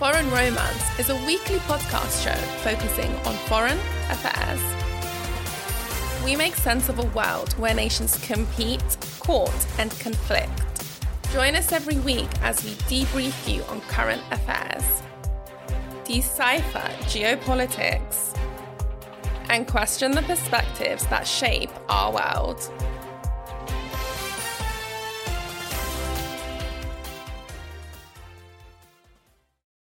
Foreign Romance is a weekly podcast show focusing on foreign affairs. We make sense of a world where nations compete, court, and conflict. Join us every week as we debrief you on current affairs, decipher geopolitics, and question the perspectives that shape our world.